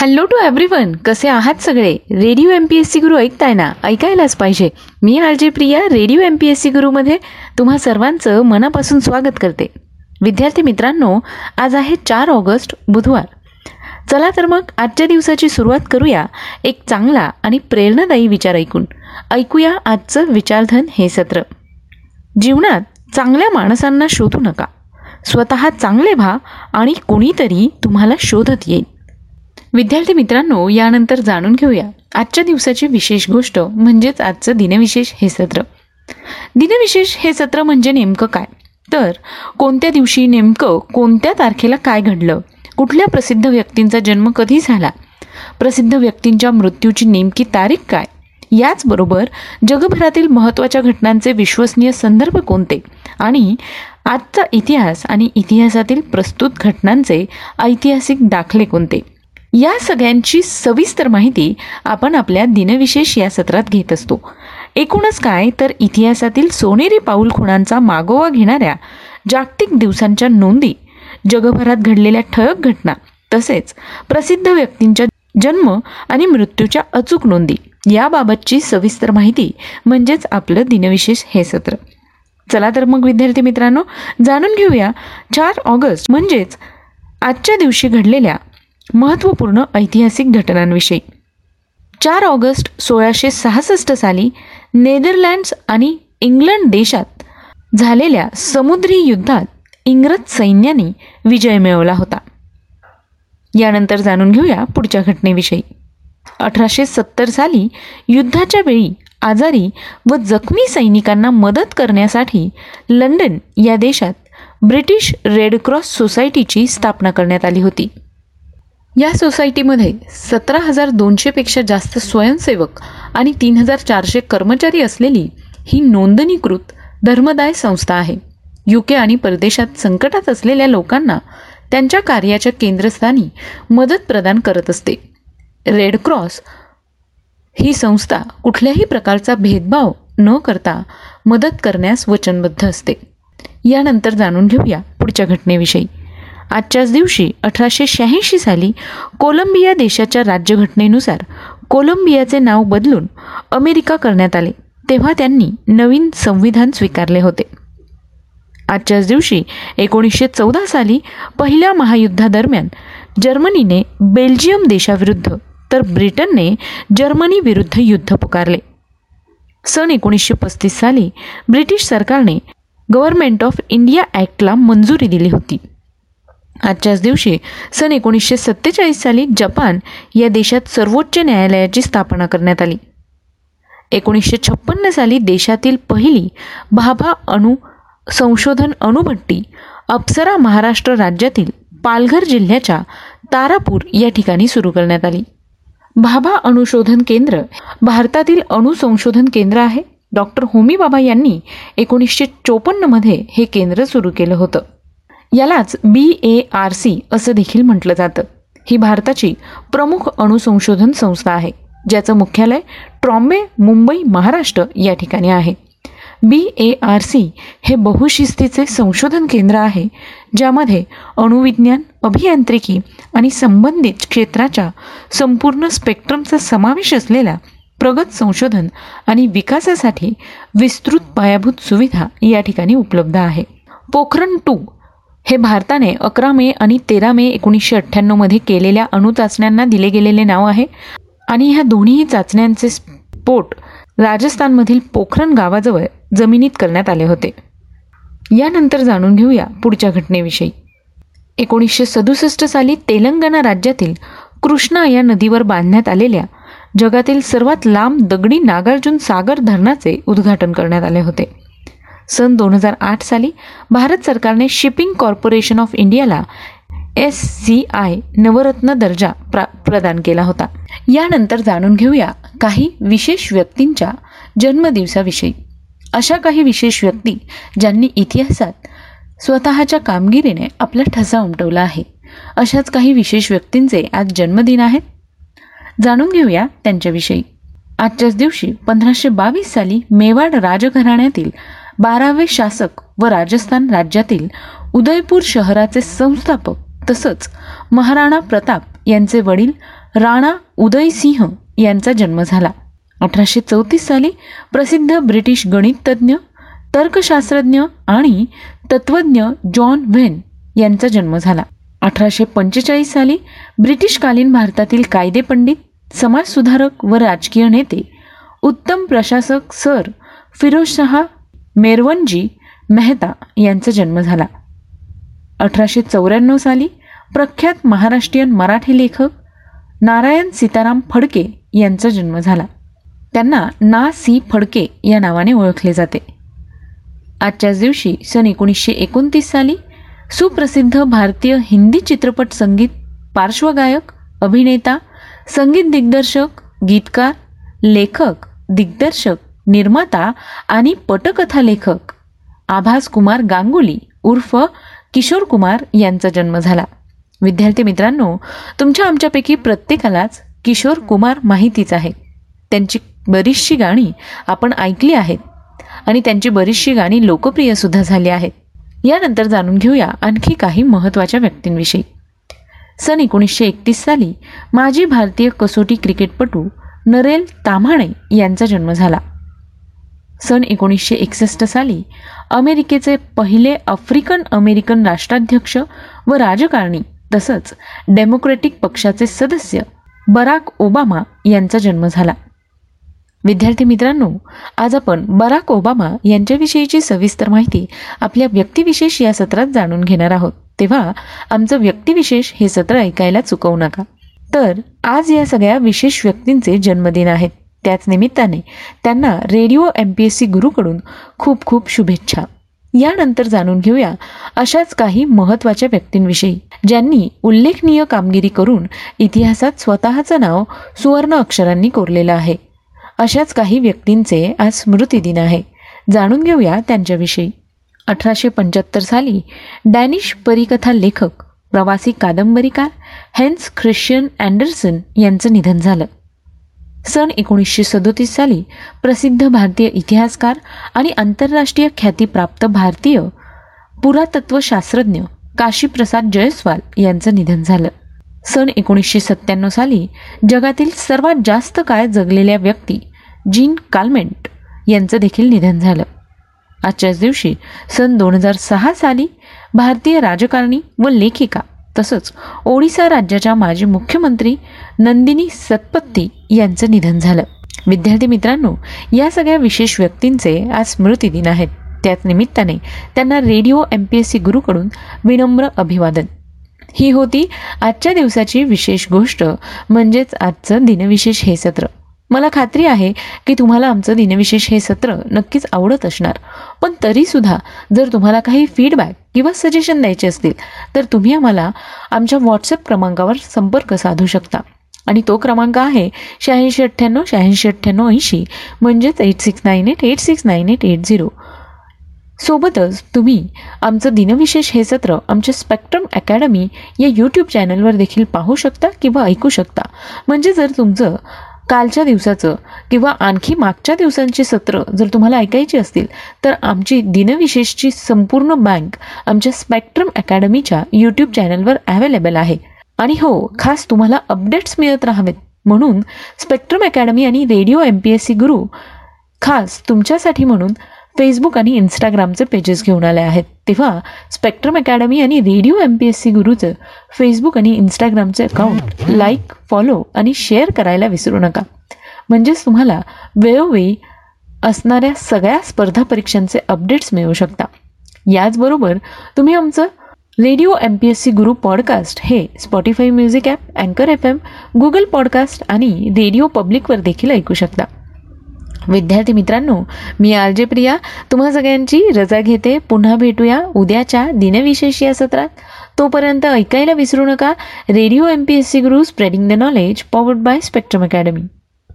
Hello to everyone कसे आहात सगळे? Radio M P S C Guru ऐकताय ना? ऐकायलाच पाहिजे. मी R J Priya Radio M P S C गुरुमध्ये तुम्हा सर्वांचं मनापासून स्वागत करते. विद्यार्थी मित्रांनो आज आहे चार ऑगस्ट बुधवार. चला तर मग आजच्या दिवसाची सुरुवात करूया एक चांगला आणि प्रेरणादायी विचार ऐकून. ऐकूया आजचं विचारधन हे सत्र. जीवनात चांगल्या माणसांना शोधू नका. स्वतः चांगले व्हा आणि कोणीतरी तुम्हाला शोधत येईल. विद्यार्थी मित्रांनो यानंतर जाणून घेऊया. आजच्या दिवसाची विशेष गोष्ट म्हणजेच आजचं दिनविशेष हे सत्र. दिनविशेष हे सत्र म्हणजे नेमकं काय? तर कोणत्या दिवशी नेमकं कोणत्या तारखेला काय घडलं? कुठल्या प्रसिद्ध व्यक्तींचा जन्म कधी झाला? प्रसिद्ध व्यक्तींच्या मृत्यूची नेमकी तारीख काय? याचबरोबर जगभरातील महत्त्वाच्या घटनांचे विश्वसनीय संदर्भ कोणते? आणि आजचा इतिहास आणि इतिहासातील प्रस्तुत घटनांचे ऐतिहासिक दाखले कोणते? या सगळ्यांची सविस्तर माहिती आपण आपल्या दिनविशेष या सत्रात घेत असतो. एकूणच काय तर इतिहासातील सोनेरी पाऊल खुणांचा मागोवा घेणाऱ्या जागतिक दिवसांच्या नोंदी जगभरात घडलेल्या ठळक घटना तसेच प्रसिद्ध व्यक्तींच्या जन्म आणि मृत्यूच्या अचूक नोंदी याबाबतची सविस्तर माहिती म्हणजेच आपलं दिनविशेष हे सत्र. चला तर मग विद्यार्थी मित्रांनो जाणून घेऊया चार ऑगस्ट म्हणजेच आजच्या दिवशी घडलेल्या महत्त्वपूर्ण ऐतिहासिक घटनांविषयी. चार ऑगस्ट सोळाशे सहासष्ट साली नेदरलँड्स आणि इंग्लंड देशात झालेल्या समुद्री युद्धात इंग्रज सैन्याने विजय मिळवला होता. यानंतर जाणून घेऊया पुढच्या घटनेविषयी. अठराशे सत्तर साली युद्धाच्या वेळी आजारी व जखमी सैनिकांना मदत करण्यासाठी लंडन या देशात ब्रिटिश रेड क्रॉस सोसायटीची स्थापना करण्यात आली होती. या सोसायटीमध्ये सतरा हजार दोनशेपेक्षा जास्त स्वयंसेवक आणि तीन हजार चारशे कर्मचारी असलेली ही नोंदणीकृत धर्मदाय संस्था आहे. युके आणि परदेशात संकटात असलेल्या लोकांना त्यांच्या कार्याच्या केंद्रस्थानी मदत प्रदान करत असते. रेड क्रॉस ही संस्था कुठल्याही प्रकारचा भेदभाव न करता मदत करण्यास वचनबद्ध असते. यानंतर जाणून घेऊया पुढच्या घटनेविषयी. आजच्याच दिवशी अठराशे शहाऐंशी साली कोलंबिया देशाच्या राज्यघटनेनुसार कोलंबियाचे नाव बदलून अमेरिका करण्यात आले तेव्हा त्यांनी नवीन संविधान स्वीकारले होते. आजच्याच दिवशी एकोणीसशे चौदा साली पहिल्या महायुद्धादरम्यान जर्मनीने बेल्जियम देशाविरुद्ध तर ब्रिटनने जर्मनीविरुद्ध युद्ध पुकारले. सन एकोणीसशे पस्तीस साली ब्रिटिश सरकारने गव्हर्नमेंट ऑफ इंडिया ॲक्टला मंजुरी दिली होती. आजच्याच दिवशी सन एकोणीसशे सत्तेचाळीस साली जपान या देशात सर्वोच्च न्यायालयाची स्थापना करण्यात आली. एकोणीसशे छप्पन्न साली देशातील पहिली भाभा अणु संशोधन अणुभट्टी अप्सरा महाराष्ट्र राज्यातील पालघर जिल्ह्याच्या तारापूर या ठिकाणी सुरू करण्यात आली. भाभा अणुशोधन केंद्र भारतातील अणुसंशोधन केंद्र आहे. डॉक्टर होमी बाबा यांनी एकोणीसशे चोपन्नमध्ये हे केंद्र सुरू केलं होतं. यालाच बी ए आर सी असं देखील म्हटलं जातं. ही भारताची प्रमुख अणुसंशोधन संस्था आहे ज्याचं मुख्यालय ट्रॉम्बे मुंबई महाराष्ट्र या ठिकाणी आहे. बी ए आर सी हे बहुशिस्तीचे संशोधन केंद्र आहे ज्यामध्ये अणुविज्ञान अभियांत्रिकी आणि संबंधित क्षेत्राच्या संपूर्ण स्पेक्ट्रमचा समावेश असलेल्या प्रगत संशोधन आणि विकासासाठी विस्तृत पायाभूत सुविधा या ठिकाणी उपलब्ध आहे. पोखरण टू हे भारताने अकरा मे आणि तेरा मे एकोणीसशे अठ्ठ्याण्णवमध्ये केलेल्या अणुचाचण्यांना दिले गेलेले नाव आहे. आणि ह्या दोन्ही चाचण्यांचे स्फोट राजस्थानमधील पोखरण गावाजवळ जमिनीत करण्यात आले होते. यानंतर जाणून घेऊया पुढच्या घटनेविषयी. एकोणीसशे सदुसष्ट साली तेलंगणा राज्यातील कृष्णा या नदीवर बांधण्यात आलेल्या जगातील सर्वात लांब दगडी नागार्जुन सागर धरणाचे उद्घाटन करण्यात आले होते. सन दोन हजार आठ साली भारत सरकारने शिपिंग कॉर्पोरेशन ऑफ इंडियाला एस सी आय नवरत्न दर्जा प्रा प्रदान केला होता. यानंतर जाणून घेऊया काही विशेष व्यक्तींच्या जन्मदिवसाविषयी. अशा काही विशेष व्यक्ती ज्यांनी इतिहासात स्वतःच्या कामगिरीने आपला ठसा उमटवला आहे. अशाच काही विशेष व्यक्तींचे आज जन्मदिन आहेत. जाणून घेऊया त्यांच्याविषयी. आजच्याच दिवशी पंधराशे बावीस साली मेवाड राजघराण्यातील बारावे शासक व राजस्थान राज्यातील उदयपूर शहराचे संस्थापक तसंच महाराणा प्रताप यांचे वडील राणा उदयसिंह यांचा जन्म झाला. अठराशे चौतीस साली प्रसिद्ध ब्रिटिश गणिततज्ञ तर्कशास्त्रज्ञ आणि तत्वज्ञ जॉन व्हेन यांचा जन्म झाला. अठराशे पंचेचाळीस साली ब्रिटिशकालीन भारतातील कायदे पंडित समाजसुधारक व राजकीय नेते उत्तम प्रशासक सर फिरोजशहा मेरवनजी मेहता यांचा जन्म झाला. अठराशे चौऱ्याण्णव साली प्रख्यात महाराष्ट्रीयन मराठी लेखक नारायण सीताराम फडके यांचा जन्म झाला. त्यांना ना सी फडके या नावाने ओळखले जाते. आजच्याच दिवशी सन एकोणीसशे एकोणतीस साली सुप्रसिद्ध भारतीय हिंदी चित्रपट संगीत पार्श्वगायक अभिनेता संगीत दिग्दर्शक गीतकार लेखक दिग्दर्शक निर्माता आणि पटकथा लेखक आभास कुमार गांगुली उर्फ किशोर कुमार यांचा जन्म झाला. विद्यार्थी मित्रांनो तुमच्या आमच्यापैकी प्रत्येकालाच किशोर कुमार माहितीच आहे. त्यांची बरीचशी गाणी आपण ऐकली आहेत आणि त्यांची बरीचशी गाणी लोकप्रियसुद्धा झाली आहेत. यानंतर जाणून घेऊया आणखी काही महत्त्वाच्या व्यक्तींविषयी. सन एकोणीसशे एकतीस साली माजी भारतीय कसोटी क्रिकेटपटू नरेल ताम्हाणे यांचा जन्म झाला. सन एकोणीसशे एकसष्ट साली अमेरिकेचे पहिले आफ्रिकन अमेरिकन राष्ट्राध्यक्ष व राजकारणी तसंच डेमोक्रेटिक पक्षाचे सदस्य बराक ओबामा यांचा जन्म झाला. विद्यार्थी मित्रांनो आज आपण बराक ओबामा यांच्याविषयीची सविस्तर माहिती आपल्या व्यक्तिविशेष या सत्रात जाणून घेणार आहोत. तेव्हा आमचं व्यक्तिविशेष हे सत्र ऐकायला चुकवू नका. तर आज या सगळ्या विशेष व्यक्तींचे जन्मदिन आहेत. त्याच निमित्ताने त्यांना Radio M P S C गुरुकडून खूप खूप शुभेच्छा. यानंतर जाणून घेऊया अशाच काही महत्त्वाच्या व्यक्तींविषयी ज्यांनी उल्लेखनीय कामगिरी करून इतिहासात स्वतःचं नाव सुवर्ण अक्षरांनी कोरलेलं आहे. अशाच काही व्यक्तींचे आज स्मृतिदिन आहे. जाणून घेऊया त्यांच्याविषयी. अठराशे पंच्याहत्तर साली डॅनिश परिकथा लेखक प्रवासी कादंबरीकार हेन्स ख्रिश्चियन अँडरसन यांचं निधन झालं. सन एकोणीसशे सदोतीस साली प्रसिद्ध भारतीय इतिहासकार आणि आंतरराष्ट्रीय ख्यातीप्राप्त भारतीय पुरातत्वशास्त्रज्ञ काशीप्रसाद जयस्वाल यांचं निधन झालं. सन एकोणीसशे सत्त्याण्णव साली जगातील सर्वात जास्त काळ जगलेल्या व्यक्ती जीन कालमेंट यांचं देखील निधन झालं. आजच्याच दिवशी सन दोन हजार सहा साली भारतीय राजकारणी व लेखिका तसंच ओडिसा राज्याच्या माजी मुख्यमंत्री नंदिनी सतपत्ती यांचं निधन झालं. विद्यार्थी मित्रांनो या सगळ्या विशेष व्यक्तींचे आज स्मृतिदिन आहेत. त्याच निमित्ताने त्यांना Radio M P S C गुरुकडून विनम्र अभिवादन. ही होती आजच्या दिवसाची विशेष गोष्ट म्हणजेच आजचं दिनविशेष हे सत्र. मला खात्री आहे की तुम्हाला आमचं दिनविशेष हे सत्र नक्कीच आवडत असणार. पण तरीसुद्धा जर तुम्हाला काही फीडबॅक किंवा सजेशन द्यायचे असतील तर तुम्ही आम्हाला आमच्या व्हॉट्सअप क्रमांकावर संपर्क साधू शकता. आणि तो क्रमांक आहे शहाऐंशी अठ्ठ्याण्णव शहाऐंशी अठ्ठ्याण्णव ऐंशी म्हणजेच eight six nine eight eight six nine eight eight zero सोबतच तुम्ही आमचं दिनविशेष हे सत्र आमच्या स्पेक्ट्रम अकॅडमी या यूट्यूब चॅनलवर देखील पाहू शकता किंवा ऐकू शकता. म्हणजे जर तुमचं कालच्या दिवसाचं किंवा आणखी मागच्या दिवसांची सत्र जर तुम्हाला ऐकायची असतील तर आमची दिनविशेषची संपूर्ण बँक आमच्या स्पेक्ट्रम अकॅडमीच्या यूट्यूब चॅनलवर अवेलेबल आहे. आणि हो खास तुम्हाला अपडेट्स मिळत राहावेत. म्हणून स्पेक्ट्रम अकॅडमी आणि Radio M P S C Guru खास तुमच्यासाठी म्हणून फेसबुक आणि इंस्टाग्रामचे पेजेस घेऊन आले आहेत. तेव्हा स्पेक्ट्रम अकॅडमी आणि Radio M P S C गुरुचं फेसबुक आणि इंस्टाग्रामचे अकाउंट लाईक फॉलो आणि शेअर करायला विसरू नका. म्हणजेच तुम्हाला वेळोवेळी असणाऱ्या सगळ्या स्पर्धा परीक्षांचे अपडेट्स मिळू शकता. याचबरोबर तुम्ही आमचं Radio M P S C Guru podcast हे स्पॉटीफाय म्युझिक ॲप अँकर एफ एम गुगल पॉडकास्ट आणि रेडिओ पब्लिकवर देखील ऐकू शकता. विद्यार्थी मित्रांनो मी आर जे प्रिया. तुम्हा सगळ्यांची रजा घेते. पुन्हा भेटूया उद्याच्या दिनविशेष या सत्रात. तोपर्यंत ऐकायला विसरू नका. Radio M P S C Guru spreading the knowledge powered by Spectrum Academy